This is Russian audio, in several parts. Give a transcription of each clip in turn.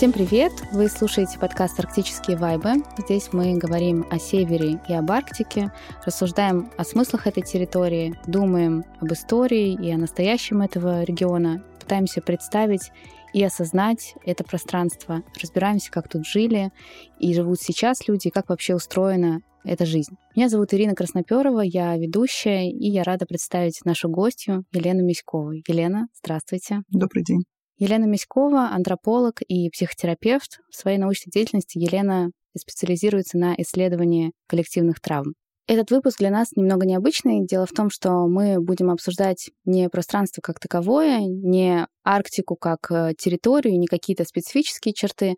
Всем привет! Вы слушаете подкаст «Арктические вайбы». Здесь мы говорим о севере и об Арктике, рассуждаем о смыслах этой территории, думаем об истории и о настоящем этого региона, пытаемся представить и осознать это пространство, разбираемся, как тут жили и живут сейчас люди, как вообще устроена эта жизнь. Меня зовут Ирина Красноперова, я ведущая, и я рада представить нашу гостью Елену Миськову. Елена, здравствуйте. Добрый день. Елена Миськова, антрополог и психотерапевт. В своей научной деятельности Елена специализируется на исследовании коллективных травм. Этот выпуск для нас немного необычный. Дело в том, что мы будем обсуждать не пространство как таковое, не Арктику как э, территорию, не какие-то специфические черты,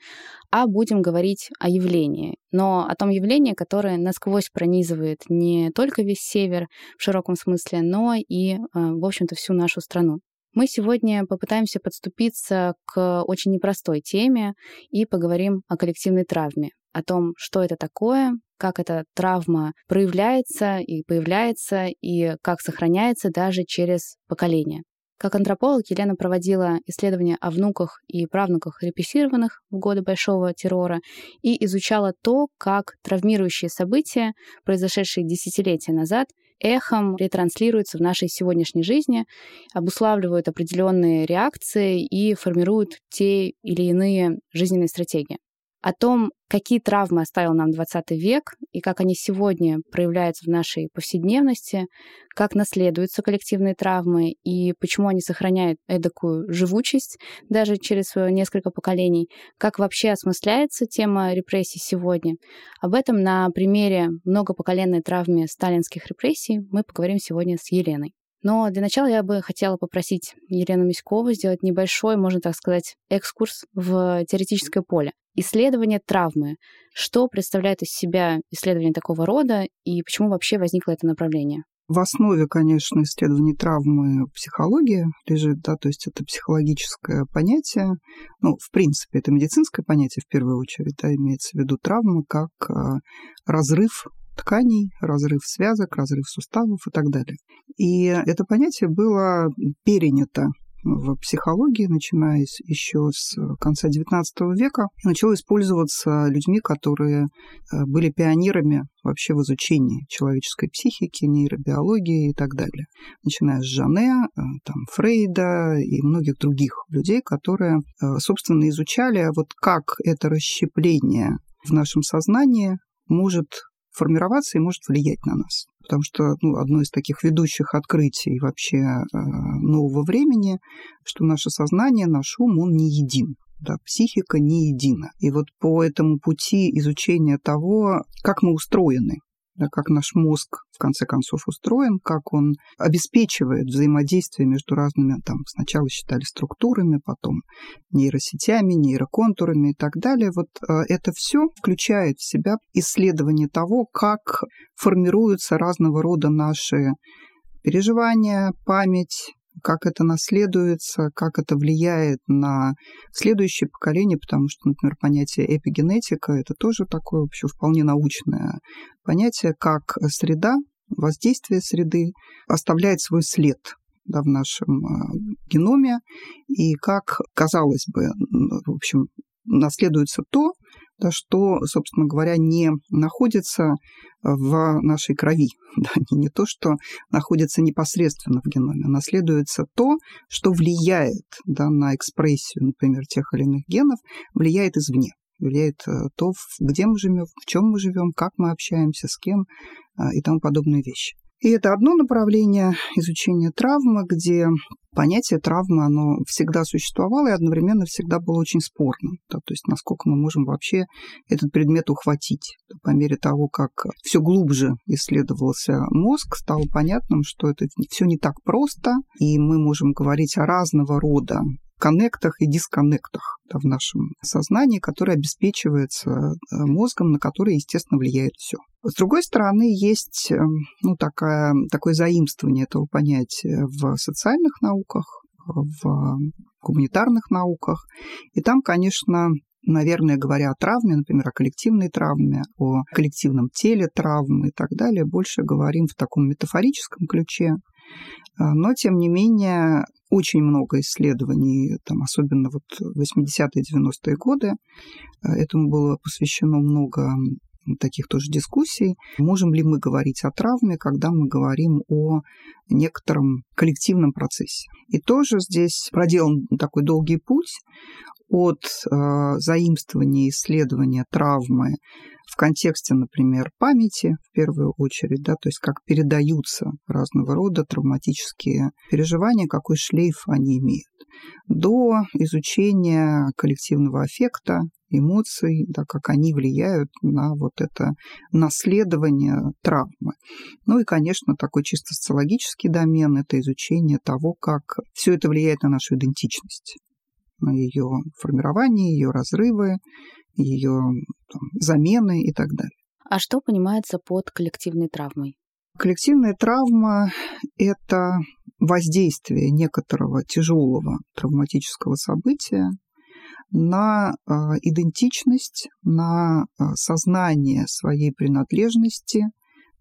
а будем говорить о явлении. Но о том явлении, которое насквозь пронизывает не только весь север в широком смысле, но и, э, в общем-то, всю нашу страну. Мы сегодня попытаемся подступиться к очень непростой теме и поговорим о коллективной травме, о том, что это такое, как эта травма проявляется и появляется, и как сохраняется даже через поколения. Как антрополог Елена проводила исследования о внуках и правнуках репрессированных в годы Большого террора и изучала то, как травмирующие события, произошедшие десятилетия назад, эхом ретранслируются в нашей сегодняшней жизни, обуславливают определенные реакции и формируют те или иные жизненные стратегии о том, какие травмы оставил нам 20 век и как они сегодня проявляются в нашей повседневности, как наследуются коллективные травмы и почему они сохраняют эдакую живучесть даже через несколько поколений, как вообще осмысляется тема репрессий сегодня. Об этом на примере многопоколенной травмы сталинских репрессий мы поговорим сегодня с Еленой. Но для начала я бы хотела попросить Елену Миськову сделать небольшой, можно так сказать, экскурс в теоретическое поле. Исследование травмы. Что представляет из себя исследование такого рода и почему вообще возникло это направление? В основе, конечно, исследований травмы психология лежит, да, то есть это психологическое понятие. Ну, в принципе, это медицинское понятие в первую очередь, да, имеется в виду травма как э, разрыв тканей, разрыв связок, разрыв суставов и так далее. И это понятие было перенято в психологии, начиная еще с конца XIX века, начало использоваться людьми, которые э, были пионерами вообще в изучении человеческой психики, нейробиологии и так далее. Начиная с Жане, э, там, Фрейда и многих других людей, которые, э, собственно, изучали, вот как это расщепление в нашем сознании может формироваться и может влиять на нас. Потому что ну, одно из таких ведущих открытий вообще э, нового времени, что наше сознание, наш ум, он не един. Да, психика не едина. И вот по этому пути изучения того, как мы устроены, как наш мозг в конце концов устроен, как он обеспечивает взаимодействие между разными, там сначала считали структурами, потом нейросетями, нейроконтурами и так далее. Вот э, это все включает в себя исследование того, как формируются разного рода наши переживания, память, как это наследуется, как это влияет на следующее поколение, потому что, например, понятие эпигенетика – это тоже такое вообще вполне научное понятие, как среда, воздействие среды оставляет свой след да, в нашем а, геноме, и как, казалось бы, в общем, наследуется то, да, что, собственно говоря, не находится в нашей крови. Да, не, то, что находится непосредственно в геноме, а наследуется то, что влияет да, на экспрессию, например, тех или иных генов, влияет извне влияет э, то, где мы живем, в чем мы живем, как мы общаемся, с кем а, и тому подобные вещи. И это одно направление изучения травмы, где понятие травмы, оно всегда существовало и одновременно всегда было очень спорным. Да, то есть насколько мы можем вообще этот предмет ухватить. По мере того, как все глубже исследовался мозг, стало понятным, что это все не так просто, и мы можем говорить о разного рода коннектах и дисконнектах да, в нашем сознании, которые обеспечиваются э, мозгом, на который, естественно, влияет все. С другой стороны, есть э, ну, такая, такое заимствование этого понятия в социальных науках, в гуманитарных науках. И там, конечно, наверное, говоря о травме, например, о коллективной травме, о коллективном теле травмы и так далее, больше говорим в таком метафорическом ключе, но, тем не менее, очень много исследований, там, особенно вот 80-е, 90-е годы, а, этому было посвящено много таких тоже дискуссий. Можем ли мы говорить о травме, когда мы говорим о некотором коллективном процессе? И тоже здесь проделан такой долгий путь от э, заимствования исследования травмы в контексте, например, памяти в первую очередь, да, то есть как передаются разного рода травматические переживания, какой шлейф они имеют, до изучения коллективного аффекта, эмоций, да, как они влияют на вот это наследование травмы. Ну и, конечно, такой чисто социологический домен – это изучение того, как все это влияет на нашу идентичность ее формирование, ее разрывы, ее там, замены и так далее. А что понимается под коллективной травмой? Коллективная травма – это воздействие некоторого тяжелого травматического события на э, идентичность, на э, сознание своей принадлежности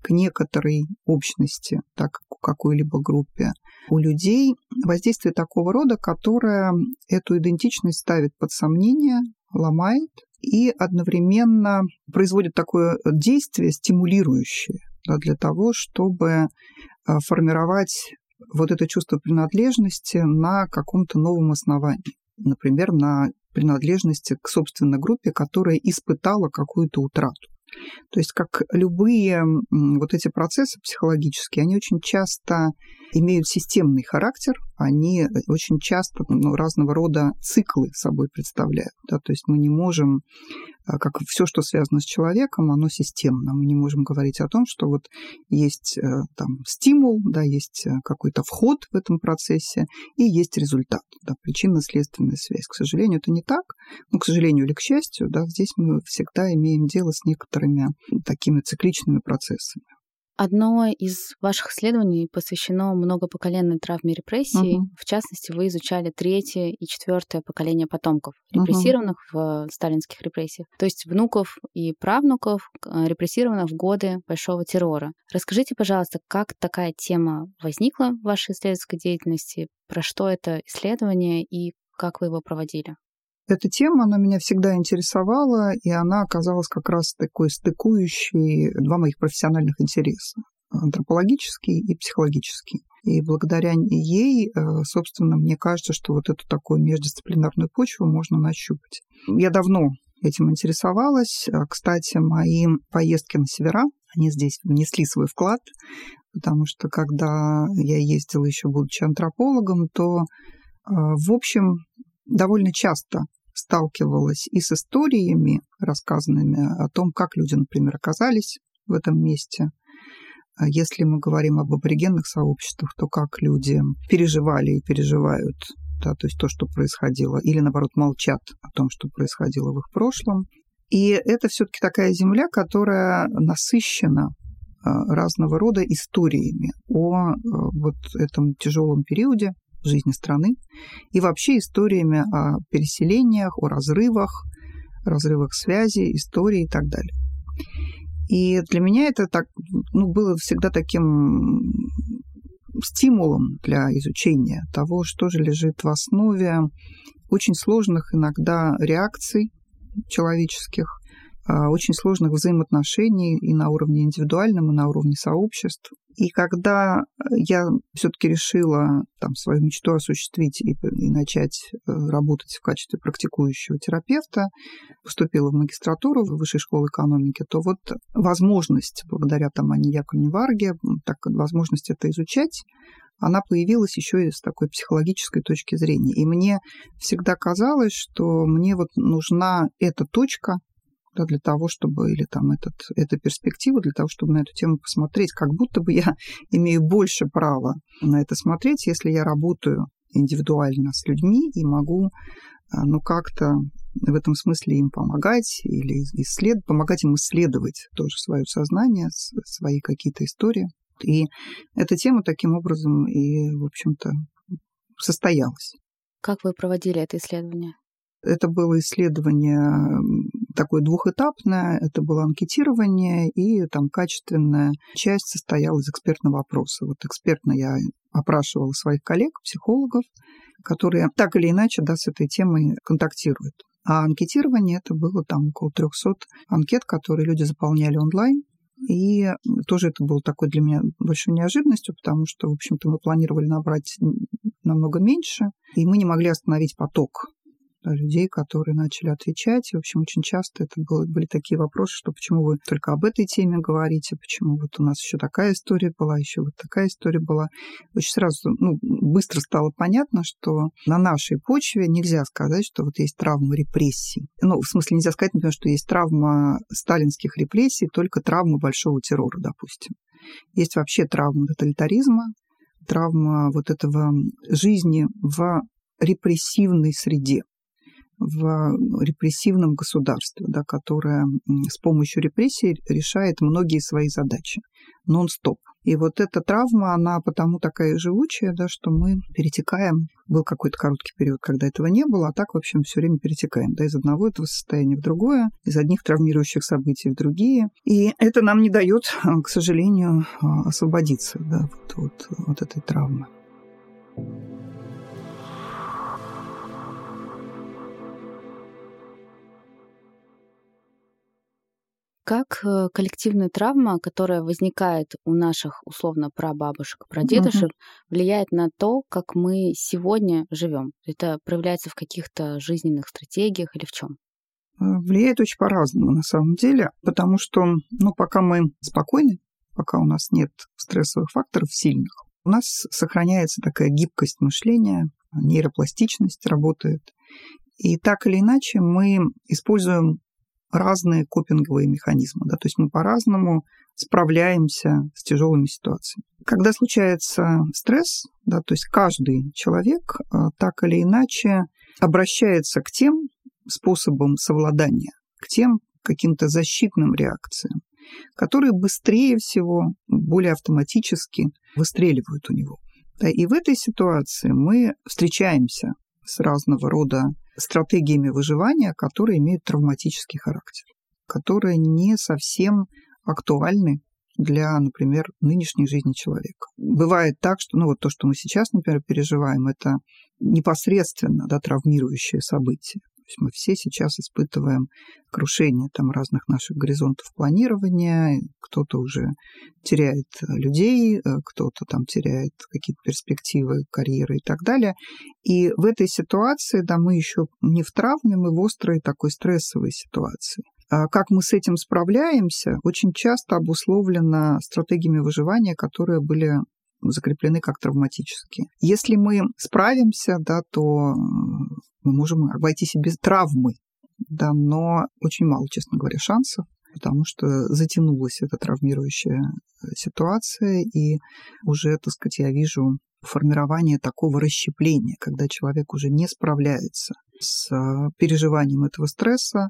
к некоторой общности, так как у какой-либо группе, у людей воздействие такого рода, которое эту идентичность ставит под сомнение, ломает и одновременно производит такое действие стимулирующее да, для того, чтобы а, формировать вот это чувство принадлежности на каком-то новом основании. Например, на принадлежности к собственной группе, которая испытала какую-то утрату. То есть, как любые вот эти процессы психологические, они очень часто имеют системный характер, они очень часто ну, разного рода циклы собой представляют. Да? То есть мы не можем а, как все, что связано с человеком, оно системно. Мы не можем говорить о том, что вот есть э, там стимул, да, есть э, какой-то вход в этом процессе и есть результат, да, причинно-следственная связь. К сожалению, это не так, но, к сожалению или к счастью, да, здесь мы всегда имеем дело с некоторыми такими цикличными процессами. Одно из ваших исследований посвящено многопоколенной травме репрессий. Угу. В частности, вы изучали третье и четвертое поколение потомков, репрессированных угу. в сталинских репрессиях, то есть внуков и правнуков, э, репрессированных в годы Большого террора. Расскажите, пожалуйста, как такая тема возникла в вашей исследовательской деятельности, про что это исследование и как вы его проводили? Эта тема, она меня всегда интересовала, и она оказалась как раз такой стыкующей два моих профессиональных интереса антропологический и психологический. И благодаря ей, э, собственно, мне кажется, что вот эту такую междисциплинарную почву можно нащупать. Я давно этим интересовалась. А, кстати, мои поездки на севера, они здесь внесли свой вклад, потому что когда я ездила еще будучи антропологом, то, э, в общем, довольно часто сталкивалась и с историями, рассказанными о том, как люди, например, оказались в этом месте. А если мы говорим об аборигенных сообществах, то как люди переживали и переживают да, то есть то, что происходило, или наоборот молчат о том, что происходило в их прошлом. И это все-таки такая земля, которая насыщена а, разного рода историями о а, вот этом тяжелом периоде жизни страны и вообще историями о переселениях, о разрывах, разрывах связи, истории и так далее. И для меня это так, ну, было всегда таким стимулом для изучения того, что же лежит в основе очень сложных иногда реакций человеческих, очень сложных взаимоотношений и на уровне индивидуальном, и на уровне сообществ. И когда я все-таки решила там, свою мечту осуществить и, и начать э, работать в качестве практикующего терапевта, поступила в магистратуру в Высшей школы экономики, то вот возможность, благодаря там Ане Яковлевне Варге, так, возможность это изучать, она появилась еще и с такой психологической точки зрения. И мне всегда казалось, что мне вот нужна эта точка, да, для того, чтобы, или там этот, эта перспектива для того, чтобы на эту тему посмотреть, как будто бы я имею больше права на это смотреть, если я работаю индивидуально с людьми и могу а, ну, как-то в этом смысле им помогать или исслед... помогать им исследовать тоже свое сознание, свои какие-то истории. И эта тема таким образом и, в общем-то, состоялась. Как вы проводили это исследование? Это было исследование такое двухэтапное, это было анкетирование, и там качественная часть состояла из экспертного опроса. Вот экспертно я опрашивала своих коллег, психологов, которые так или иначе да, с этой темой контактируют. А анкетирование это было там около 300 анкет, которые люди заполняли онлайн. И тоже это было такой для меня большой неожиданностью, потому что, в общем-то, мы планировали набрать намного меньше, и мы не могли остановить поток людей, которые начали отвечать. И, в общем, очень часто это было, были такие вопросы, что почему вы только об этой теме говорите, почему вот у нас еще такая история была, еще вот такая история была. Очень сразу, ну, быстро стало понятно, что на нашей почве нельзя сказать, что вот есть травма репрессий. Ну, в смысле, нельзя сказать, например, что есть травма сталинских репрессий, только травма большого террора, допустим. Есть вообще травма тоталитаризма, травма вот этого жизни в репрессивной среде в репрессивном государстве, да, которое с помощью репрессий решает многие свои задачи нон-стоп. И вот эта травма, она потому такая живучая, да, что мы перетекаем. Был какой-то короткий период, когда этого не было, а так, в общем, все время перетекаем да, из одного этого состояния в другое, из одних травмирующих событий в другие. И это нам не дает, к сожалению, освободиться да, вот, вот, вот этой травмы. Как э, коллективная травма, которая возникает у наших условно прабабушек, прадедушек, угу. влияет на то, как мы сегодня живем? Это проявляется в каких-то жизненных стратегиях или в чем? Э, влияет очень по-разному на самом деле, потому что, ну, пока мы спокойны, пока у нас нет стрессовых факторов сильных, у нас сохраняется такая гибкость мышления, нейропластичность работает. И так или иначе мы используем разные копинговые механизмы. Да, то есть мы по-разному справляемся с тяжелыми ситуациями. Когда случается стресс, да, то есть каждый человек э, так или иначе обращается к тем способам совладания, к тем каким-то защитным реакциям, которые быстрее всего, более автоматически выстреливают у него. И в этой ситуации мы встречаемся с разного рода стратегиями выживания, которые имеют травматический характер, которые не совсем актуальны для, например, нынешней жизни человека. Бывает так, что ну, вот то, что мы сейчас, например, переживаем, это непосредственно да, травмирующее событие есть мы все сейчас испытываем крушение там разных наших горизонтов планирования, кто-то уже теряет э, людей, э, кто-то там теряет какие-то перспективы карьеры и так далее. И в этой ситуации, да, мы еще не в травме, мы в острой такой стрессовой ситуации. А как мы с этим справляемся, очень часто обусловлено стратегиями выживания, которые были закреплены как травматические. Если мы справимся, да, то мы можем обойтись и без травмы, да, но очень мало, честно говоря, шансов, потому что затянулась эта травмирующая э, ситуация, и уже, так сказать, я вижу формирование такого расщепления, когда человек уже не справляется с э, переживанием этого стресса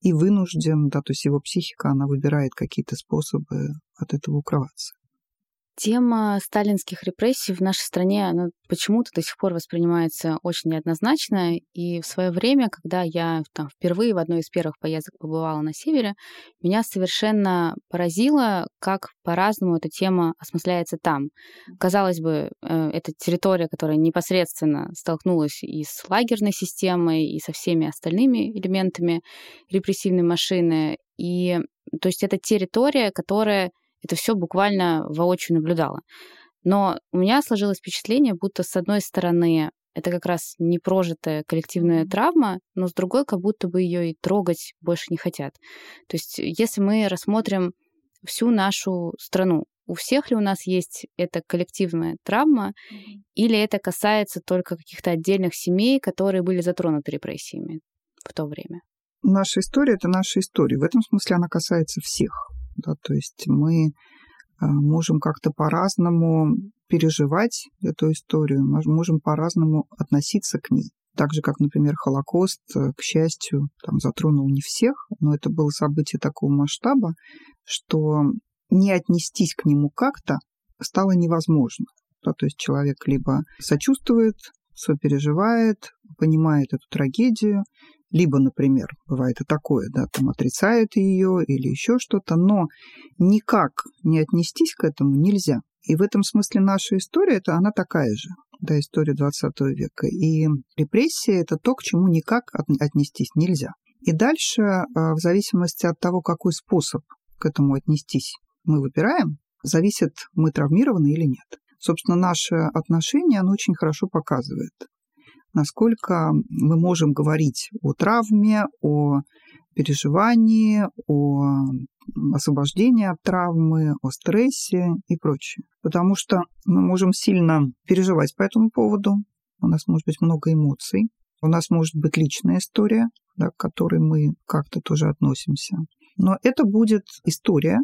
и вынужден, да, то есть его психика, она выбирает какие-то способы от этого укрываться. Тема сталинских репрессий в нашей стране она почему-то до сих пор воспринимается очень неоднозначно. И в свое время, когда я там, впервые в одной из первых поездок побывала на севере, меня совершенно поразило, как по-разному эта тема осмысляется там. Казалось бы, э, это территория, которая непосредственно столкнулась и с лагерной системой, и со всеми остальными элементами репрессивной машины. И то есть это территория, которая это все буквально воочию наблюдала. Но у меня сложилось впечатление, будто с одной стороны это как раз непрожитая коллективная травма, но с другой как будто бы ее и трогать больше не хотят. То есть если мы рассмотрим всю нашу страну, у всех ли у нас есть эта коллективная травма, или это касается только каких-то отдельных семей, которые были затронуты репрессиями в то время? Наша история — это наша история. В этом смысле она касается всех. Да, то есть мы а, можем как-то по-разному переживать эту историю, можем по-разному относиться к ней. Так же, как, например, Холокост, э, к счастью, там затронул не всех, но это было событие такого масштаба, что не отнестись к нему как-то стало невозможно. Да, то есть человек либо сочувствует, сопереживает, понимает эту трагедию, либо, например, бывает и такое, да, там отрицает ее или еще что-то, но никак не отнестись к этому нельзя. И в этом смысле наша история, это она такая же, да, история 20 века. И репрессия – это то, к чему никак отнестись нельзя. И дальше, а, в зависимости от того, какой способ к этому отнестись мы выбираем, зависит, мы травмированы или нет. Собственно, наше отношение, оно очень хорошо показывает, насколько мы можем говорить о травме, о переживании, о освобождении от травмы, о стрессе и прочее. Потому что мы можем сильно переживать по этому поводу, у нас может быть много эмоций, у нас может быть личная история, да, к которой мы как-то тоже относимся. Но это будет история,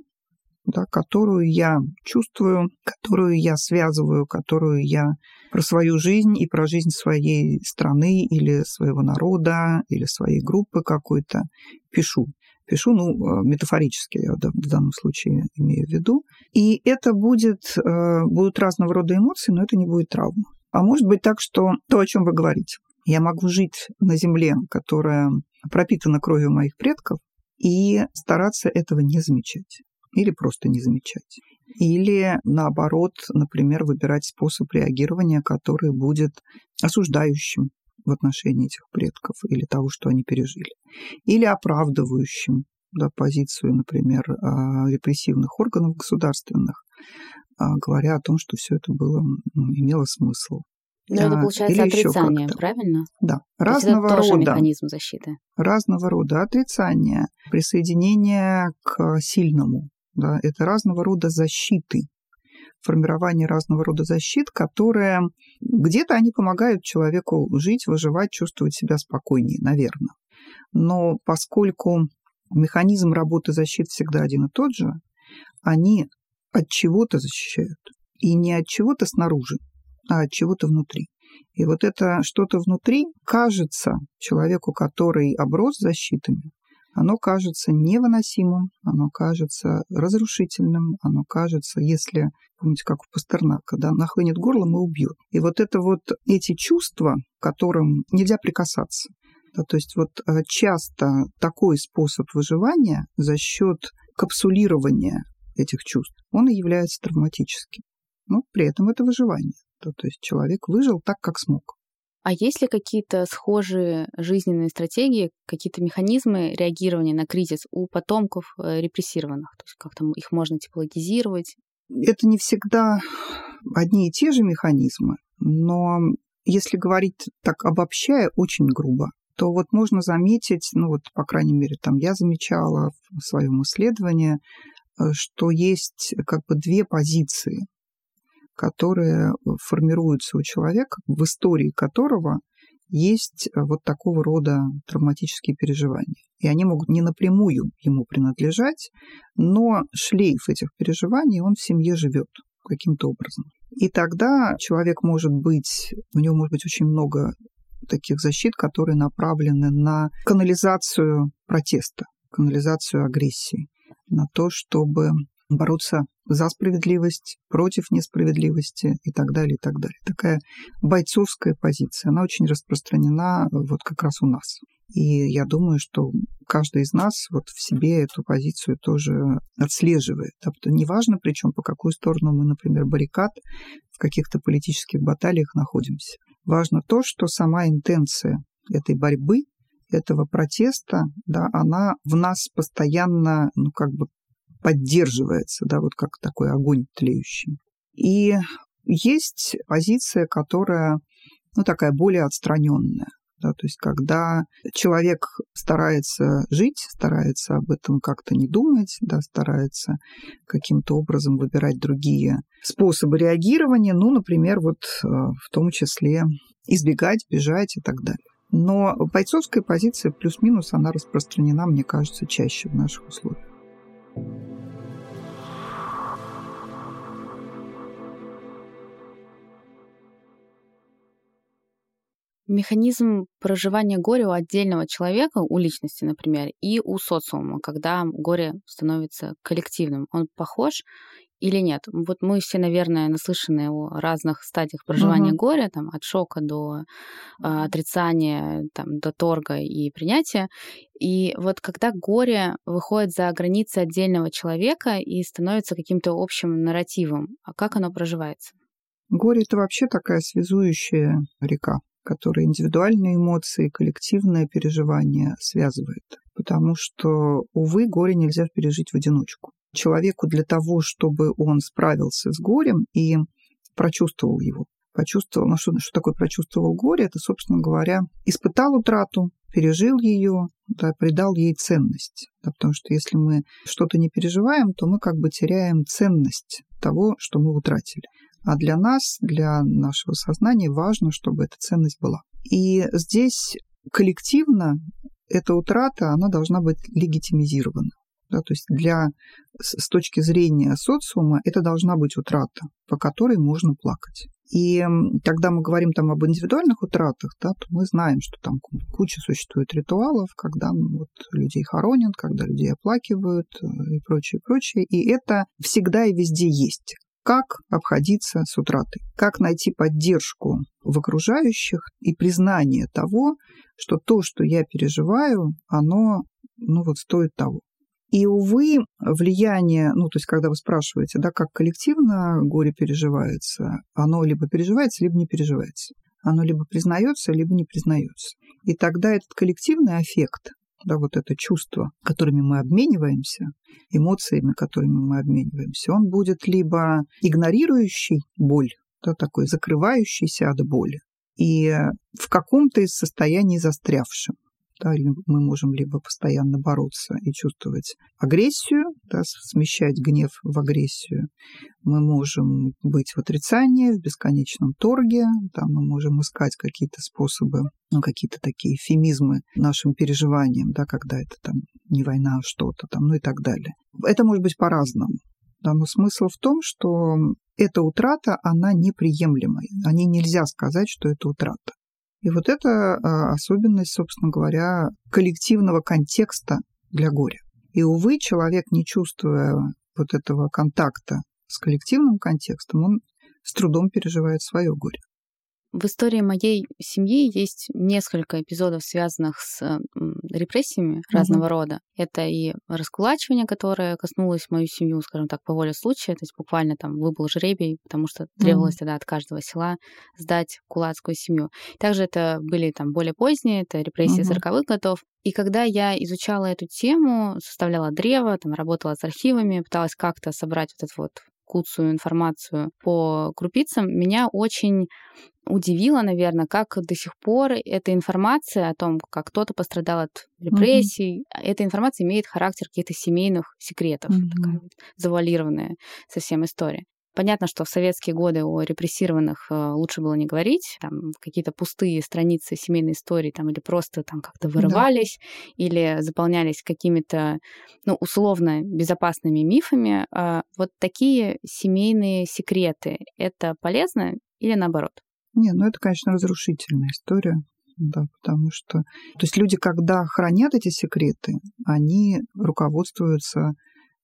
да, которую я чувствую, которую я связываю, которую я про свою жизнь и про жизнь своей страны или своего народа или своей группы какой-то пишу. Пишу, ну, э, метафорически я в данном случае имею в виду. И это будет, э, будут разного рода эмоции, но это не будет травма. А может быть так, что то, о чем вы говорите. Я могу жить на земле, которая пропитана кровью моих предков, и стараться этого не замечать или просто не замечать. Или, наоборот, например, выбирать способ реагирования, который будет осуждающим в отношении этих предков или того, что они пережили. Или оправдывающим да, позицию, например, а, репрессивных органов государственных, а, говоря о том, что все это было, имело смысл. Но это а, получается Или отрицание, правильно? Да. Разного это тоже рода. механизм защиты. Разного рода отрицание, присоединение к сильному, да, это разного рода защиты, формирование разного рода защит, которые где-то они помогают человеку жить, выживать, чувствовать себя спокойнее, наверное. Но поскольку механизм работы защит всегда один и тот же, они от чего-то защищают. И не от чего-то снаружи, а от чего-то внутри. И вот это что-то внутри кажется человеку, который оброс защитами, оно кажется невыносимым, оно кажется разрушительным, оно кажется, если, помните, как у Пастернака, да, нахлынет горлом и убьет. И вот это вот эти чувства, к которым нельзя прикасаться, да, то есть вот э, часто такой способ выживания за счет капсулирования этих чувств, он и является травматическим. Но при этом это выживание. Да, то есть человек выжил так, как смог. А есть ли какие-то схожие жизненные стратегии, какие-то механизмы реагирования на кризис у потомков э, репрессированных? То есть как-то их можно типологизировать? Это не всегда одни и те же механизмы, но если говорить так обобщая, очень грубо, то вот можно заметить, ну вот, по крайней мере, там я замечала в своем исследовании, э, что есть как бы две позиции которые формируются у человека, в истории которого есть э, вот такого рода травматические переживания. И они могут не напрямую ему принадлежать, но шлейф этих переживаний, он в семье живет каким-то образом. И тогда человек может быть, у него может быть очень много таких защит, которые направлены на канализацию протеста, канализацию агрессии, на то, чтобы бороться за справедливость, против несправедливости и так далее, и так далее. Такая бойцовская позиция, она очень распространена вот как раз у нас. И я думаю, что каждый из нас вот в себе эту позицию тоже отслеживает. А неважно, причем по какую сторону мы, например, баррикад в каких-то политических баталиях находимся. Важно то, что сама интенция этой борьбы, этого протеста, да, она в нас постоянно, ну, как бы поддерживается, да, вот как такой огонь тлеющий. И есть позиция, которая, ну, такая более отстраненная. Да, то есть, когда человек старается жить, старается об этом как-то не думать, да, старается каким-то образом выбирать другие способы реагирования, ну, например, вот э, в том числе избегать, бежать и так далее. Но бойцовская позиция плюс-минус, она распространена, мне кажется, чаще в наших условиях. Механизм проживания горя у отдельного человека, у личности, например, и у социума, когда горе становится коллективным, он похож или нет? Вот мы все, наверное, наслышаны о разных стадиях проживания угу. горя, там, от шока до э, отрицания, там, до торга и принятия. И вот когда горе выходит за границы отдельного человека и становится каким-то общим нарративом, а как оно проживается? Горе — это вообще такая связующая река, которая индивидуальные эмоции, коллективное переживание связывает. Потому что, увы, горе нельзя пережить в одиночку человеку для того, чтобы он справился с горем и прочувствовал его. Почувствовал, ну что, что такое прочувствовал горе? Это, собственно говоря, испытал утрату, пережил ее, да, придал ей ценность. Да, потому что если мы что-то не переживаем, то мы как бы теряем ценность того, что мы утратили. А для нас, для нашего сознания важно, чтобы эта ценность была. И здесь коллективно эта утрата, она должна быть легитимизирована. Да, то есть для, с точки зрения социума это должна быть утрата, по которой можно плакать. И когда мы говорим там об индивидуальных утратах, да, то мы знаем, что там куча существует ритуалов, когда ну, вот, людей хоронят, когда людей оплакивают э, и прочее, прочее. И это всегда и везде есть. Как обходиться с утратой? Как найти поддержку в окружающих и признание того, что то, что я переживаю, оно ну вот стоит того. И, увы, влияние, ну, то есть, когда вы спрашиваете, да, как коллективно горе переживается, оно либо переживается, либо не переживается. Оно либо признается, либо не признается. И тогда этот коллективный аффект, да, вот это чувство, которыми мы обмениваемся, эмоциями, которыми мы обмениваемся, он будет либо игнорирующий боль, да, такой закрывающийся от боли, и в каком-то из состояний застрявшим. Да, мы можем либо постоянно бороться и чувствовать агрессию, да, смещать гнев в агрессию. Мы можем быть в отрицании, в бесконечном торге. Да, мы можем искать какие-то способы, ну, какие-то такие эфемизмы нашим переживаниям, да, когда это там не война, а что-то там, ну и так далее. Это может быть по-разному. Да, но смысл в том, что эта утрата, она неприемлемая. О ней нельзя сказать, что это утрата. И вот это а, особенность, собственно говоря, коллективного контекста для горя. И, увы, человек, не чувствуя вот этого контакта с коллективным контекстом, он с трудом переживает свое горе. В истории моей семьи есть несколько эпизодов, связанных с репрессиями mm-hmm. разного рода. Это и раскулачивание, которое коснулось мою семью, скажем так, по воле случая. То есть буквально там выбыл жребий, потому что требовалось mm-hmm. тогда от каждого села сдать кулацкую семью. Также это были там более поздние, это репрессии mm-hmm. 40-х годов. И когда я изучала эту тему, составляла древо, там работала с архивами, пыталась как-то собрать вот этот вот куцую информацию по крупицам, меня очень удивило, наверное, как до сих пор эта информация о том, как кто-то пострадал от репрессий, mm-hmm. эта информация имеет характер каких-то семейных секретов, mm-hmm. такая вот завуалированная совсем история. Понятно, что в советские годы о репрессированных э, лучше было не говорить, там какие-то пустые страницы семейной истории там или просто там как-то вырывались да. или заполнялись какими-то, ну, условно безопасными мифами. А вот такие семейные секреты, это полезно или наоборот? Не, ну это, конечно, разрушительная история. Да, потому что... То есть люди, когда хранят эти секреты, они руководствуются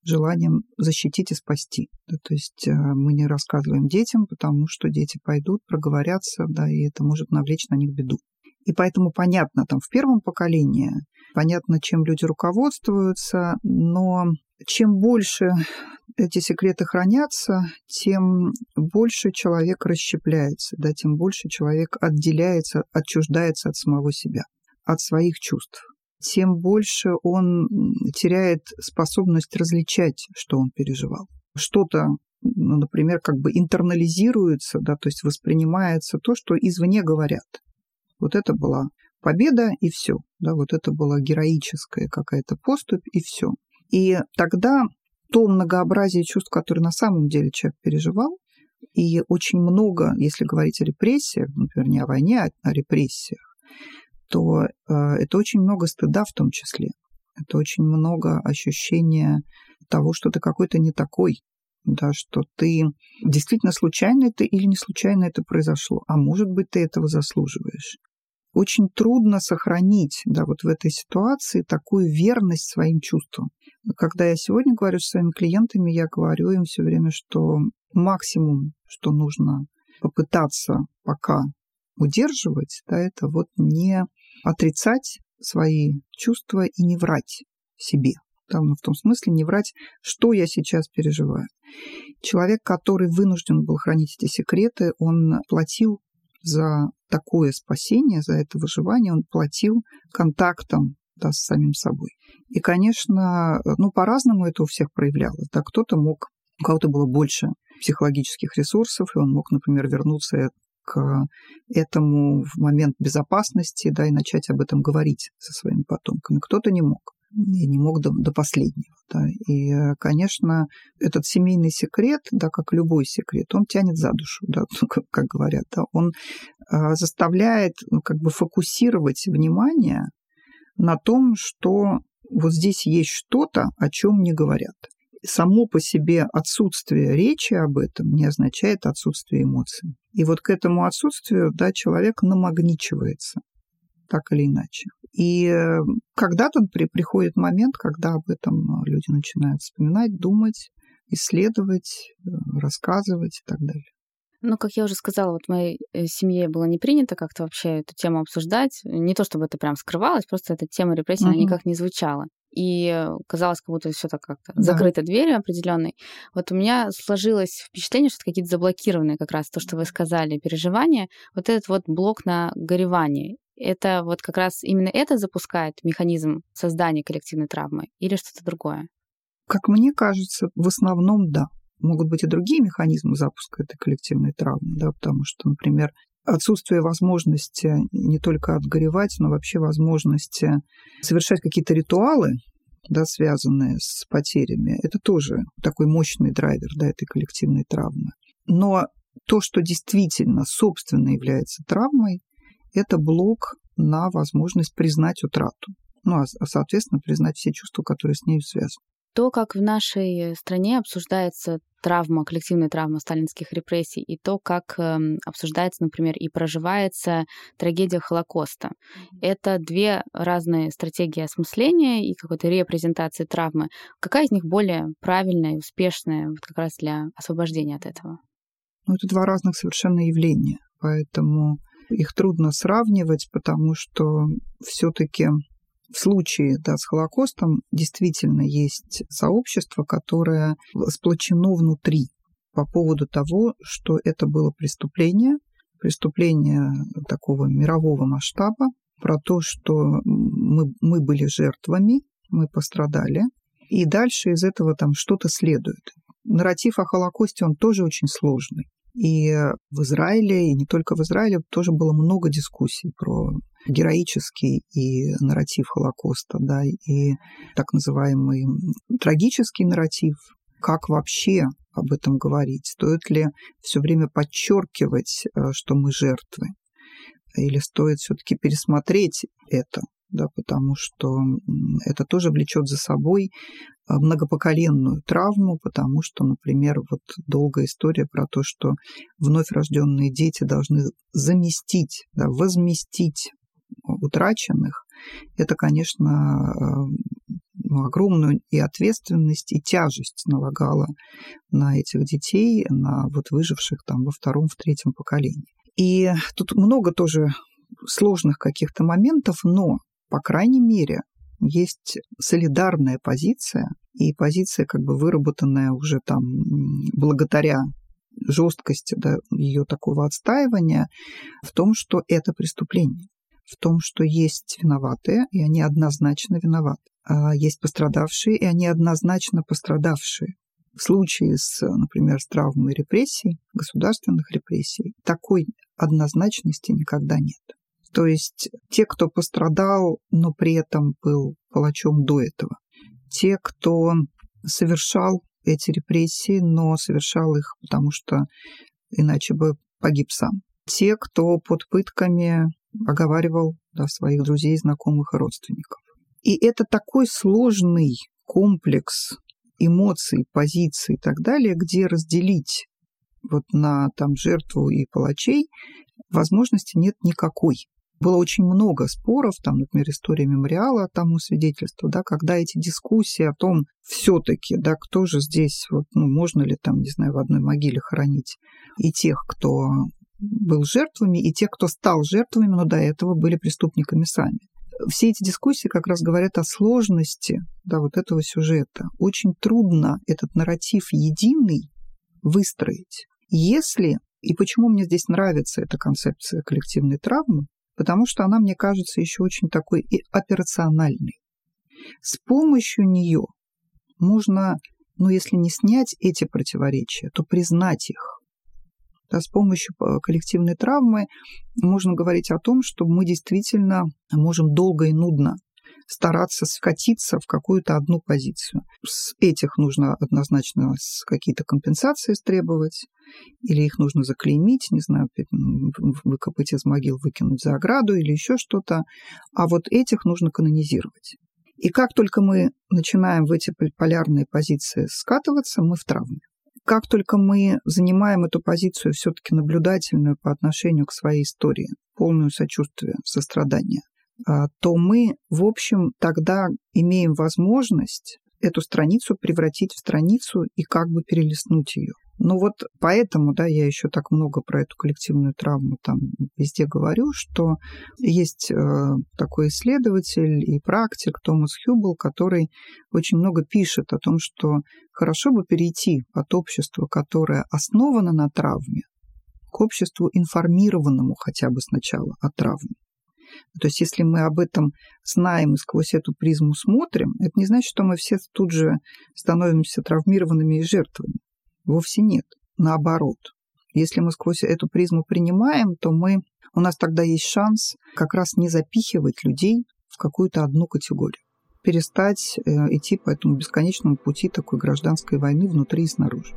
желанием защитить и спасти. Да, то есть э, мы не рассказываем детям, потому что дети пойдут, проговорятся, да, и это может навлечь на них беду. И поэтому понятно, там в первом поколении, понятно, чем люди руководствуются, но чем больше эти секреты хранятся, тем больше человек расщепляется, да, тем больше человек отделяется, отчуждается от самого себя, от своих чувств тем больше он теряет способность различать, что он переживал. Что-то, ну, например, как бы интернализируется, да, то есть воспринимается то, что извне говорят. Вот это была победа и все, да, вот это была героическая какая-то поступь и все. И тогда то многообразие чувств, которые на самом деле человек переживал, и очень много, если говорить о репрессиях, например, не о войне, а о репрессиях, то э, это очень много стыда в том числе. Это очень много ощущения того, что ты какой-то не такой, да, что ты действительно случайно это или не случайно это произошло, а может быть, ты этого заслуживаешь. Очень трудно сохранить да, вот в этой ситуации такую верность своим чувствам. Когда я сегодня говорю с своими клиентами, я говорю им все время, что максимум, что нужно попытаться пока удерживать, да, это вот не отрицать свои чувства и не врать себе. Ну, в том смысле не врать, что я сейчас переживаю. Человек, который вынужден был хранить эти секреты, он платил за такое спасение, за это выживание, он платил контактом да, с самим собой. И, конечно, ну, по-разному это у всех проявлялось. Да, кто-то мог, у кого-то было больше психологических ресурсов, и он мог, например, вернуться к этому в момент безопасности, да, и начать об этом говорить со своими потомками. Кто-то не мог и не мог до, до последнего. Да. И, конечно, этот семейный секрет, да, как любой секрет, он тянет за душу, да, как, как говорят. Да. Он э, заставляет ну, как бы фокусировать внимание на том, что вот здесь есть что-то, о чем не говорят. Само по себе отсутствие речи об этом не означает отсутствие эмоций. И вот к этому отсутствию да, человек намагничивается, так или иначе. И э, когда-то при, приходит момент, когда об этом люди начинают вспоминать, думать, исследовать, э, рассказывать и так далее. Ну, как я уже сказала, вот в моей э, семье было не принято как-то вообще эту тему обсуждать. Не то чтобы это прям скрывалось, просто эта тема репрессий, угу. она никак не звучала. И казалось, как будто все так как-то да. закрыто дверью определенной. Вот у меня сложилось впечатление, что это какие-то заблокированные как раз то, что вы сказали, переживания. Вот этот вот блок на горевание. Это вот как раз именно это запускает механизм создания коллективной травмы или что-то другое? Как мне кажется, в основном да могут быть и другие механизмы запуска этой коллективной травмы, да, потому что, например, отсутствие возможности не только отгоревать, но вообще возможности совершать какие-то ритуалы, да, связанные с потерями, это тоже такой мощный драйвер да, этой коллективной травмы. Но то, что действительно собственно является травмой, это блок на возможность признать утрату. Ну, а, а соответственно, признать все чувства, которые с ней связаны. То, как в нашей стране обсуждается травма, коллективная травма сталинских репрессий, и то, как э, обсуждается, например, и проживается трагедия Холокоста. Это две разные стратегии осмысления и какой-то репрезентации травмы. Какая из них более правильная и успешная вот как раз для освобождения от этого? Ну, это два разных совершенно явления, поэтому их трудно сравнивать, потому что все-таки в случае да, с Холокостом действительно есть сообщество, которое сплочено внутри по поводу того, что это было преступление, преступление такого мирового масштаба, про то, что мы, мы были жертвами, мы пострадали, и дальше из этого там что-то следует. Нарратив о Холокосте, он тоже очень сложный. И в Израиле, и не только в Израиле, тоже было много дискуссий про героический и нарратив Холокоста, да, и так называемый трагический нарратив, как вообще об этом говорить? Стоит ли все время подчеркивать, э, что мы жертвы? Или стоит все-таки пересмотреть это? Да, потому что это тоже влечет за собой а, многопоколенную травму, потому что, например, вот долгая история про то, что вновь рожденные дети должны заместить, да, возместить утраченных, это, конечно, ну, огромную и ответственность, и тяжесть налагала на этих детей, на вот выживших там во втором, в третьем поколении. И тут много тоже сложных каких-то моментов, но по крайней мере, есть солидарная позиция, и позиция, как бы выработанная уже там благодаря жесткости да, ее такого отстаивания, в том, что это преступление, в том, что есть виноватые, и они однозначно виноваты. А есть пострадавшие, и они однозначно пострадавшие. В случае с, например, с травмой репрессий, государственных репрессий, такой однозначности никогда нет. То есть те, кто пострадал, но при этом был палачом до этого. Те, кто совершал эти репрессии, но совершал их, потому что иначе бы погиб сам. Те, кто под пытками оговаривал да, своих друзей, знакомых и родственников. И это такой сложный комплекс эмоций, позиций и так далее, где разделить вот на там жертву и палачей возможности нет никакой. Было очень много споров, там, например, история мемориала тому свидетельству, да, когда эти дискуссии о том, все-таки, да, кто же здесь, вот, ну, можно ли там, не знаю, в одной могиле хоронить и тех, кто был жертвами, и тех, кто стал жертвами, но до этого были преступниками сами. Все эти дискуссии как раз говорят о сложности да, вот этого сюжета. Очень трудно этот нарратив единый выстроить, если и почему мне здесь нравится эта концепция коллективной травмы, потому что она, мне кажется, еще очень такой и операциональной. С помощью нее можно, ну, если не снять эти противоречия, то признать их. Да, с помощью э, коллективной травмы можно говорить о том, что мы действительно можем долго и нудно стараться скатиться в какую-то одну позицию. С этих нужно однозначно какие-то компенсации требовать, или их нужно заклеймить, не знаю, выкопать из могил, выкинуть за ограду или еще что-то, а вот этих нужно канонизировать. И как только мы начинаем в эти полярные позиции скатываться, мы в травме. Как только мы занимаем эту позицию все-таки наблюдательную по отношению к своей истории, полную сочувствия, сострадания, а, то мы, в общем, тогда имеем возможность эту страницу превратить в страницу и как бы перелистнуть ее. Ну вот поэтому, да, я еще так много про эту коллективную травму там везде говорю, что есть э, такой исследователь и практик Томас Хьюбл, который очень много пишет о том, что хорошо бы перейти от общества, которое основано на травме, к обществу информированному хотя бы сначала о травме. То есть если мы об этом знаем и сквозь эту призму смотрим, это не значит, что мы все тут же становимся травмированными и жертвами. Вовсе нет. Наоборот. Если мы сквозь эту призму принимаем, то мы, у нас тогда есть шанс как раз не запихивать людей в какую-то одну категорию. Перестать э, идти по этому бесконечному пути такой гражданской войны внутри и снаружи.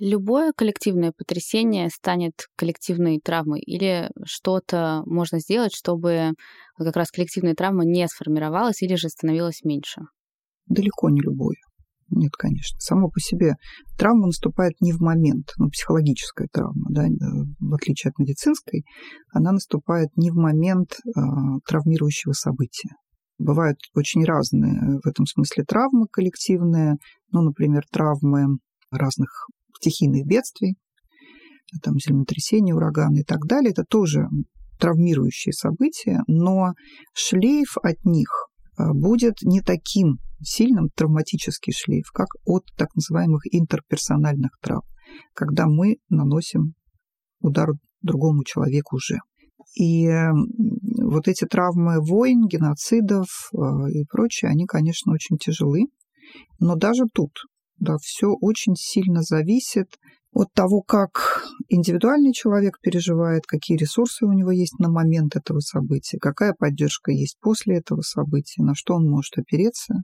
Любое коллективное потрясение станет коллективной травмой или что-то можно сделать, чтобы как раз коллективная травма не сформировалась или же становилась меньше? Далеко не любое. Нет, конечно. Само по себе травма наступает не в момент, ну, психологическая травма, да, э, в отличие от медицинской, она наступает не в момент э, травмирующего события. Бывают очень разные в этом смысле травмы коллективные, ну, например, травмы разных стихийных бедствий, там землетрясения, ураганы и так далее, это тоже травмирующие события, но шлейф от них а, будет не таким сильным травматический шлейф, как от так называемых интерперсональных травм, когда мы наносим удар другому человеку уже. И вот эти травмы войн, геноцидов а, и прочее, они, конечно, очень тяжелы. Но даже тут да, все очень сильно зависит от того, как индивидуальный человек переживает, какие ресурсы у него есть на момент этого события, какая поддержка есть после этого события, на что он может опереться.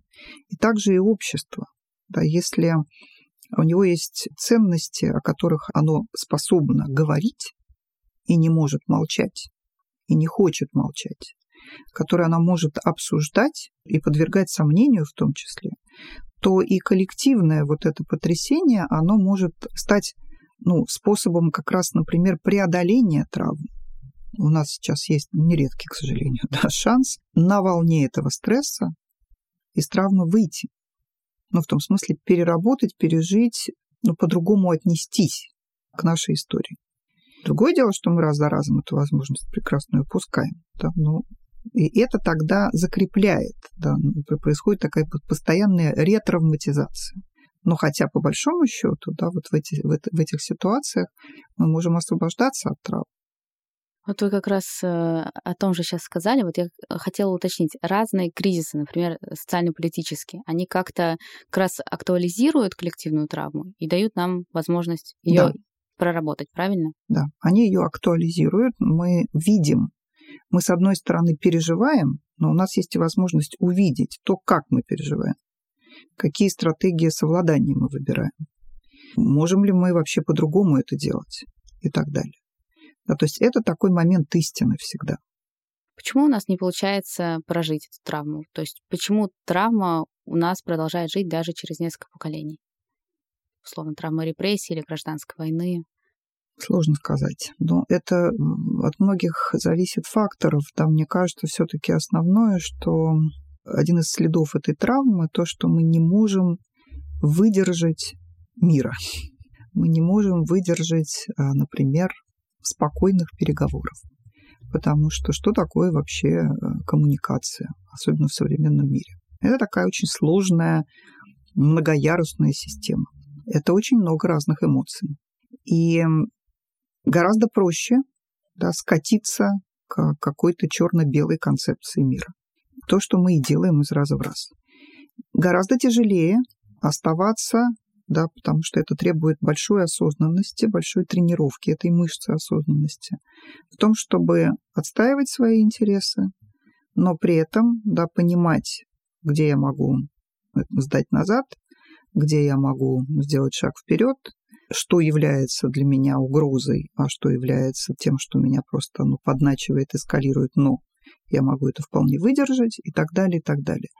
И также и общество. Да, если у него есть ценности, о которых оно способно говорить и не может молчать, и не хочет молчать, которые оно может обсуждать и подвергать сомнению в том числе, то и коллективное вот это потрясение, оно может стать ну, способом как раз, например, преодоления травм. У нас сейчас есть нередкий, к сожалению, да, шанс на волне этого стресса из травмы выйти. Ну, в том смысле переработать, пережить, ну, по-другому отнестись к нашей истории. Другое дело, что мы раз за разом эту возможность прекрасную упускаем. Да, ну, и это тогда закрепляет, да, происходит такая постоянная ретравматизация. Но хотя по большому счету, да, вот в, эти, в, в этих ситуациях мы можем освобождаться от травм. Вот вы как раз э, о том же сейчас сказали. Вот я хотела уточнить. Разные кризисы, например, социально-политические, они как-то как раз актуализируют коллективную травму и дают нам возможность ее да. проработать, правильно? Да, они ее актуализируют. Мы видим мы, с одной стороны, переживаем, но у нас есть и возможность увидеть то, как мы переживаем, какие стратегии совладания мы выбираем, можем ли мы вообще по-другому это делать и так далее. Да, то есть это такой момент истины всегда. Почему у нас не получается прожить эту травму? То есть почему травма у нас продолжает жить даже через несколько поколений? Условно, травма репрессии или гражданской войны? Сложно сказать. Но это от многих зависит факторов. Да, мне кажется, все-таки основное, что один из следов этой травмы то, что мы не можем выдержать мира. Мы не можем выдержать, а, например, спокойных переговоров. Потому что что такое вообще э, коммуникация, особенно в современном мире? Это такая очень сложная, многоярусная система. Это очень много разных эмоций. И гораздо проще да, скатиться к какой-то черно-белой концепции мира. То, что мы и делаем из раза в раз. Гораздо тяжелее оставаться, да, потому что это требует большой осознанности, большой тренировки этой мышцы осознанности, в том, чтобы отстаивать свои интересы, но при этом да, понимать, где я могу сдать назад, где я могу сделать шаг вперед, что является для меня угрозой, а что является тем, что меня просто ну, подначивает, эскалирует, но я могу это вполне выдержать и так далее, и так далее.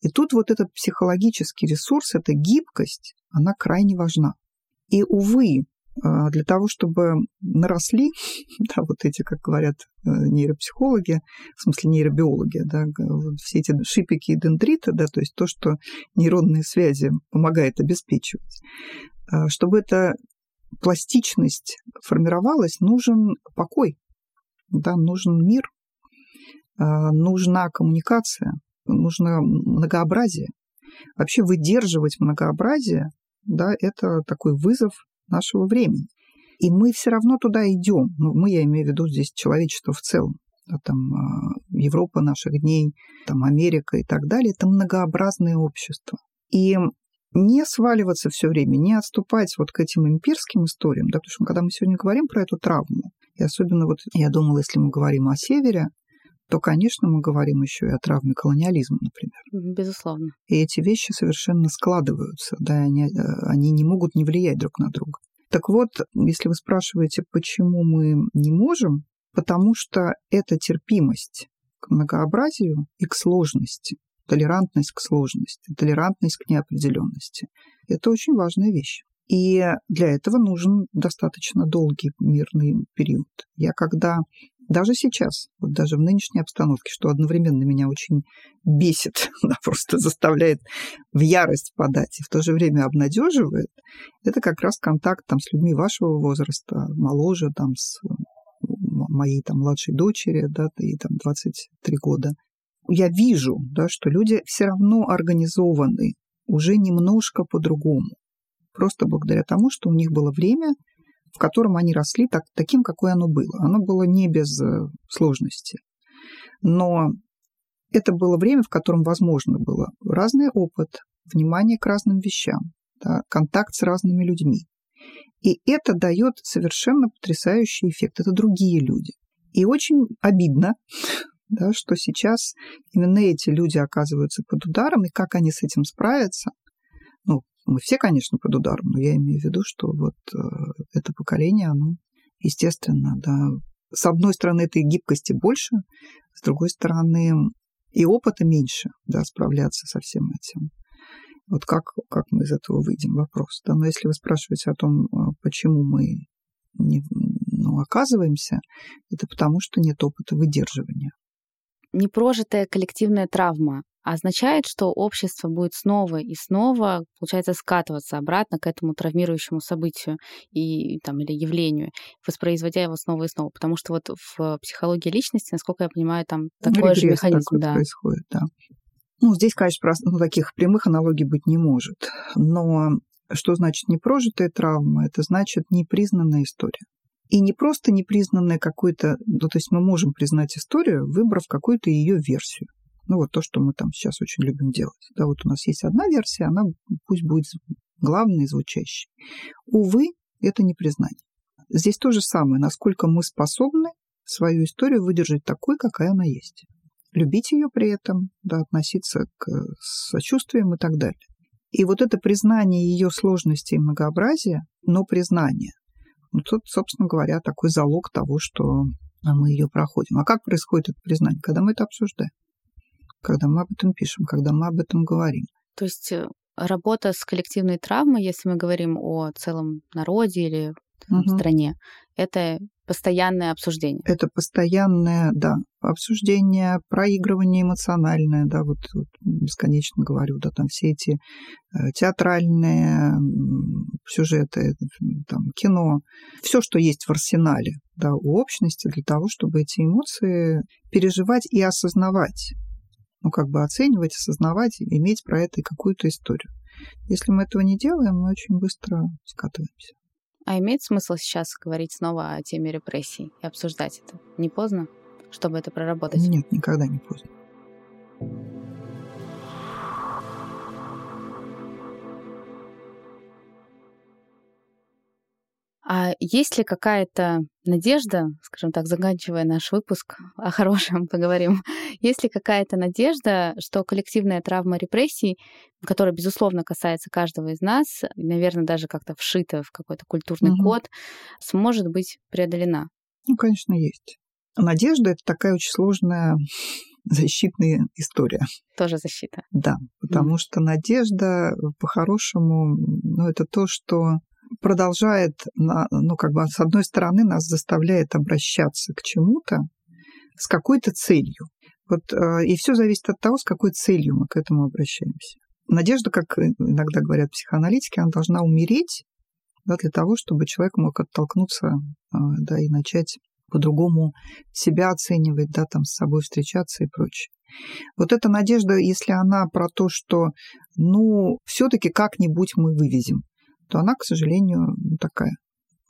И тут вот этот психологический ресурс, эта гибкость, она крайне важна. И, увы, а, для того, чтобы наросли, да, вот эти, как говорят э, нейропсихологи, в смысле нейробиологи, да, все эти шипики и дендриты, да, то есть то, что нейронные связи помогает обеспечивать, чтобы эта пластичность формировалась, нужен покой, да, нужен мир, а, нужна коммуникация, нужно многообразие. Вообще выдерживать многообразие, да, это такой вызов нашего времени. И мы все равно туда идем. Ну, мы, я имею в виду здесь человечество в целом. Да, там а, Европа наших дней, там Америка и так далее. Это многообразное общество. И не сваливаться все время, не отступать вот к этим имперским историям, да, потому что когда мы сегодня говорим про эту травму, и особенно вот я думала, если мы говорим о Севере, то, конечно, мы говорим еще и о травме колониализма, например. Безусловно. И эти вещи совершенно складываются, да, они, э, они не могут не влиять друг на друга. Так вот, если вы спрашиваете, почему мы не можем, потому что это терпимость к многообразию и к сложности, толерантность к сложности, толерантность к неопределенности. Это очень важная вещь. И для этого нужен достаточно долгий мирный период. Я когда даже сейчас, вот даже в нынешней обстановке, что одновременно меня очень бесит, да, просто заставляет в ярость подать и в то же время обнадеживает, это как раз контакт там с людьми вашего возраста, моложе, там, с моей там младшей дочери, да, и там 23 года. Я вижу, да, что люди все равно организованы уже немножко по-другому. Просто благодаря тому, что у них было время в котором они росли так, таким, какое оно было. Оно было не без э, сложности. Но это было время, в котором возможно было разный опыт, внимание к разным вещам, да, контакт с разными людьми. И это дает совершенно потрясающий эффект. Это другие люди. И очень обидно, да, что сейчас именно эти люди оказываются под ударом, и как они с этим справятся, мы все, конечно, под ударом, но я имею в виду, что вот э, это поколение, оно, естественно, да, с одной стороны, этой гибкости больше, с другой стороны, и опыта меньше, да, справляться со всем этим. Вот как, как мы из этого выйдем, вопрос. Да? Но если вы спрашиваете о том, э, почему мы не ну, оказываемся, это потому, что нет опыта выдерживания. Непрожитая коллективная травма означает, что общество будет снова и снова, получается, скатываться обратно к этому травмирующему событию и, там, или явлению, воспроизводя его снова и снова. Потому что вот в психологии личности, насколько я понимаю, там такой же механизм. Да. происходит, да. Ну, здесь, конечно, ну, таких прямых аналогий быть не может. Но что значит непрожитая травма? Это значит непризнанная история. И не просто непризнанная какой-то... Ну, то есть мы можем признать историю, выбрав какую-то ее версию. Ну, вот то, что мы там сейчас очень любим делать. Да, вот у нас есть одна версия, она пусть будет главной звучащей. Увы, это не признание. Здесь то же самое, насколько мы способны свою историю выдержать такой, какая она есть. Любить ее при этом, да, относиться к сочувствиям и так далее. И вот это признание ее сложности и многообразия, но признание, ну, тут, собственно говоря, такой залог того, что а мы ее проходим. А как происходит это признание? Когда мы это обсуждаем, когда мы об этом пишем, когда мы об этом говорим. То есть э, работа с коллективной травмой, если мы говорим о целом народе или угу. в стране, это постоянное обсуждение. Это постоянное, да, обсуждение, проигрывание эмоциональное, да, вот, вот бесконечно говорю, да, там все эти э, театральные сюжеты, там, кино, все, что есть в арсенале, да, у общности для того, чтобы эти эмоции переживать и осознавать ну, как бы оценивать, осознавать, иметь про это какую-то историю. Если мы этого не делаем, мы очень быстро скатываемся. А имеет смысл сейчас говорить снова о теме репрессий и обсуждать это? Не поздно, чтобы это проработать? Нет, никогда не поздно. Есть ли какая-то надежда, скажем так, заканчивая наш выпуск, о хорошем поговорим, есть ли какая-то надежда, что коллективная травма репрессий, которая, безусловно, касается каждого из нас, наверное, даже как-то вшита в какой-то культурный угу. код, сможет быть преодолена? Ну, конечно, есть. Надежда — это такая очень сложная защитная история. Тоже защита. Да, потому mm. что надежда, по-хорошему, ну, это то, что продолжает, ну, как бы, с одной стороны, нас заставляет обращаться к чему-то с какой-то целью. Вот, э, и все зависит от того, с какой целью мы к этому обращаемся. Надежда, как иногда говорят психоаналитики, она должна умереть да, для того, чтобы человек мог оттолкнуться э, да, и начать по-другому себя оценивать, да, там с собой встречаться и прочее. Вот эта надежда, если она про то, что, ну, все-таки как-нибудь мы вывезем то она, к сожалению, ну, такая,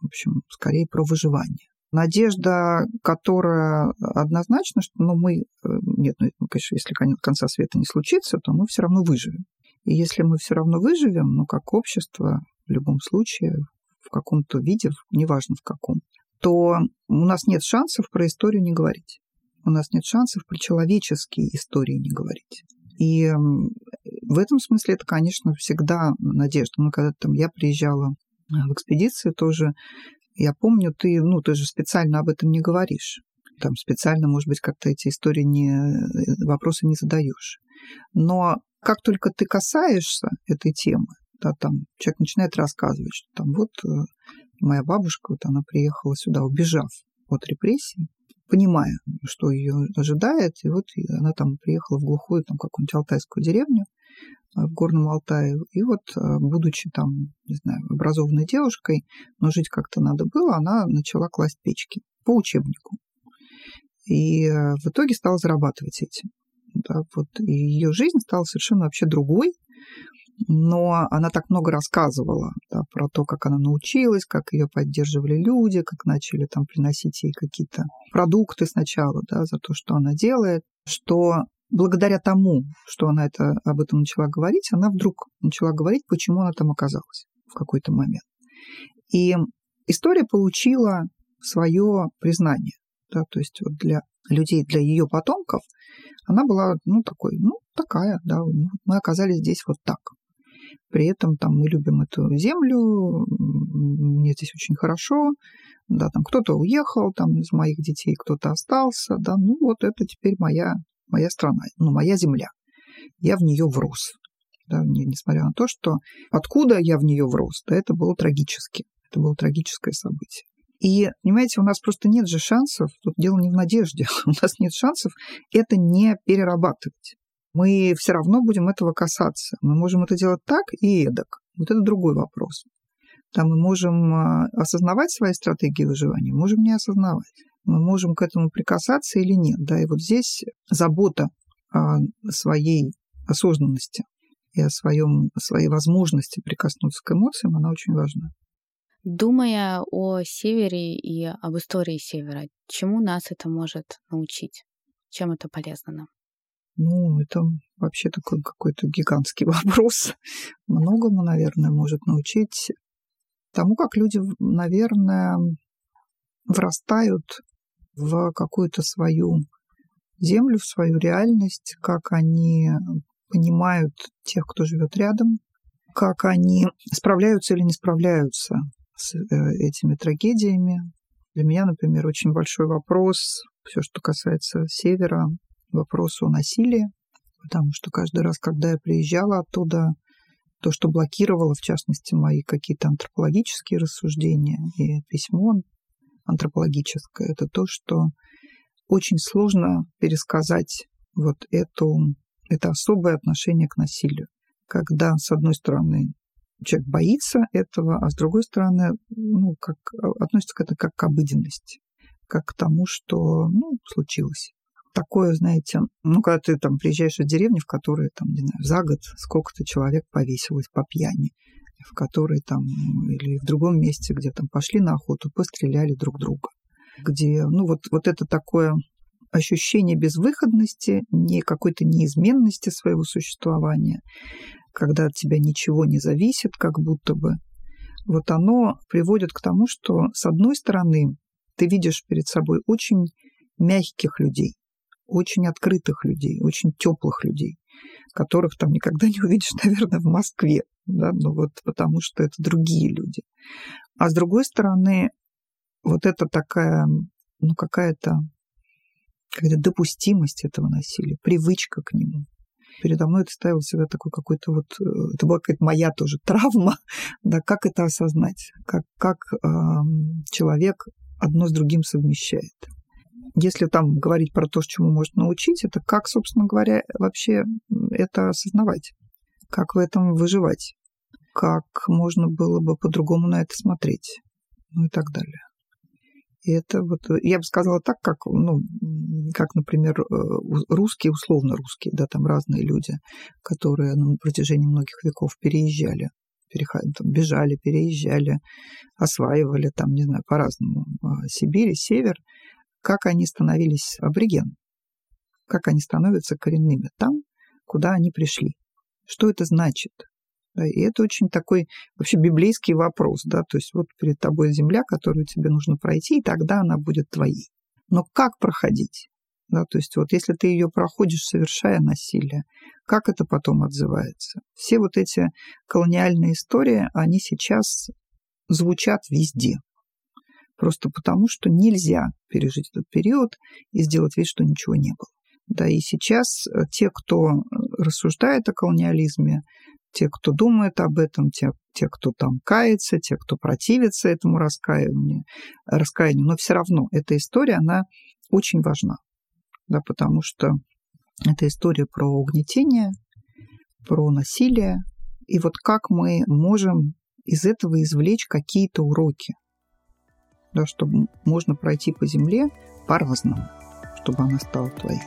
в общем, скорее про выживание. Надежда, которая однозначно, что ну, мы, э, нет, ну, конечно, если конца света не случится, то мы все равно выживем. И если мы все равно выживем, ну, как общество, в любом случае, в каком-то виде, неважно в каком, то у нас нет шансов про историю не говорить. У нас нет шансов про человеческие истории не говорить. И в этом смысле это, конечно, всегда надежда. Ну, когда там я приезжала э, в экспедиции тоже, я помню, ты, ну, ты же специально об этом не говоришь. Там специально, может быть, как-то эти истории не, э, вопросы не задаешь. Но как только ты касаешься этой темы, да, там человек начинает рассказывать, что там вот э, моя бабушка, вот она приехала сюда, убежав от репрессий, понимая, что ее ожидает, и вот она там приехала в глухую там какую-нибудь алтайскую деревню, Э, в Горном Алтае. И вот, э, будучи там, не знаю, образованной девушкой, но жить как-то надо было, она начала класть печки по учебнику. И э, в итоге стала зарабатывать этим. Да, вот, и ее жизнь стала совершенно вообще другой, но она так много рассказывала да, про то, как она научилась, как ее поддерживали люди, как начали там приносить ей какие-то продукты сначала, да, за то, что она делает, что благодаря тому, что она это, об этом начала говорить, она вдруг начала говорить, почему она там оказалась в какой-то момент. И история получила свое признание. Да, то есть вот для людей, для ее потомков, она была, ну, такой, ну, такая, да, мы оказались здесь вот так. При этом там мы любим эту землю, мне здесь очень хорошо, да, там кто-то уехал, там из моих детей кто-то остался, да, ну вот это теперь моя моя страна, ну, моя земля. Я в нее врос. Да, несмотря на то, что откуда я в нее врос, да, это было трагически. Это было трагическое событие. И, понимаете, у нас просто нет же шансов, тут дело не в надежде, у нас нет шансов это не перерабатывать. Мы все равно будем этого касаться. Мы можем это делать так и эдак. Вот это другой вопрос. Да, мы можем а, осознавать свои стратегии выживания, можем не осознавать мы можем к этому прикасаться или нет. Да? И вот здесь забота о своей осознанности и о, своем, о своей возможности прикоснуться к эмоциям, она очень важна. Думая о Севере и об истории Севера, чему нас это может научить? Чем это полезно нам? Ну, это вообще такой какой-то гигантский вопрос. Многому, наверное, может научить тому, как люди, наверное, врастают в какую-то свою землю, в свою реальность, как они понимают тех, кто живет рядом, как они справляются или не справляются с э, этими трагедиями, Для меня, например, очень большой вопрос, все, что касается Севера, вопрос о насилии, потому что каждый раз, когда я приезжала оттуда, то, что блокировало, в частности, мои какие-то антропологические рассуждения и письмо антропологическое, это то, что очень сложно пересказать вот эту, это особое отношение к насилию. Когда, с одной стороны, человек боится этого, а с другой стороны, ну, как, относится к этому как к обыденности, как к тому, что, ну, случилось. Такое, знаете, ну, когда ты там приезжаешь в деревню, в которой, там, не знаю, за год сколько-то человек повесилось по пьяни, в которой там, или в другом месте, где там пошли на охоту, постреляли друг друга, где, ну, вот, вот это такое ощущение безвыходности, не какой-то неизменности своего существования, когда от тебя ничего не зависит, как будто бы, вот оно приводит к тому, что, с одной стороны, ты видишь перед собой очень мягких людей, очень открытых людей, очень теплых людей, которых там никогда не увидишь, наверное, в Москве, да, ну вот потому что это другие люди. А с другой стороны, вот это такая, ну какая-то какая-то допустимость этого насилия, привычка к нему. Передо мной это ставил всегда такой какой-то вот, э, это была какая-то моя тоже травма, да, как это осознать, как, как э, человек одно с другим совмещает. Если там говорить про то, чему можно научить, это как, собственно говоря, вообще это осознавать, как в этом выживать, как можно было бы по-другому на это смотреть, ну и так далее. И это вот, я бы сказала так, как, ну, как, например, э, русские, условно русские, да, там разные люди, которые на протяжении многих веков переезжали, переходили, там, бежали, переезжали, осваивали, там, не знаю, по-разному, а, Сибирь, Север, как они становились аборигенами, как они становятся коренными там, куда они пришли. Что это значит? И это очень такой вообще библейский вопрос, да, то есть вот перед тобой земля, которую тебе нужно пройти, и тогда она будет твоей. Но как проходить? Да, то есть вот если ты ее проходишь, совершая насилие, как это потом отзывается? Все вот эти колониальные истории, они сейчас звучат везде. Просто потому, что нельзя пережить этот период и сделать вид, что ничего не было. Да, и сейчас э, те, кто рассуждает о колониализме, те, кто думает об этом, те, те, кто там кается, те, кто противится этому раскаянию, раскаянию. Но все равно эта история, она очень важна, да, потому что это история про угнетение, про насилие, и вот как мы можем из этого извлечь какие-то уроки, да, чтобы можно пройти по земле по-разному, чтобы она стала твоей.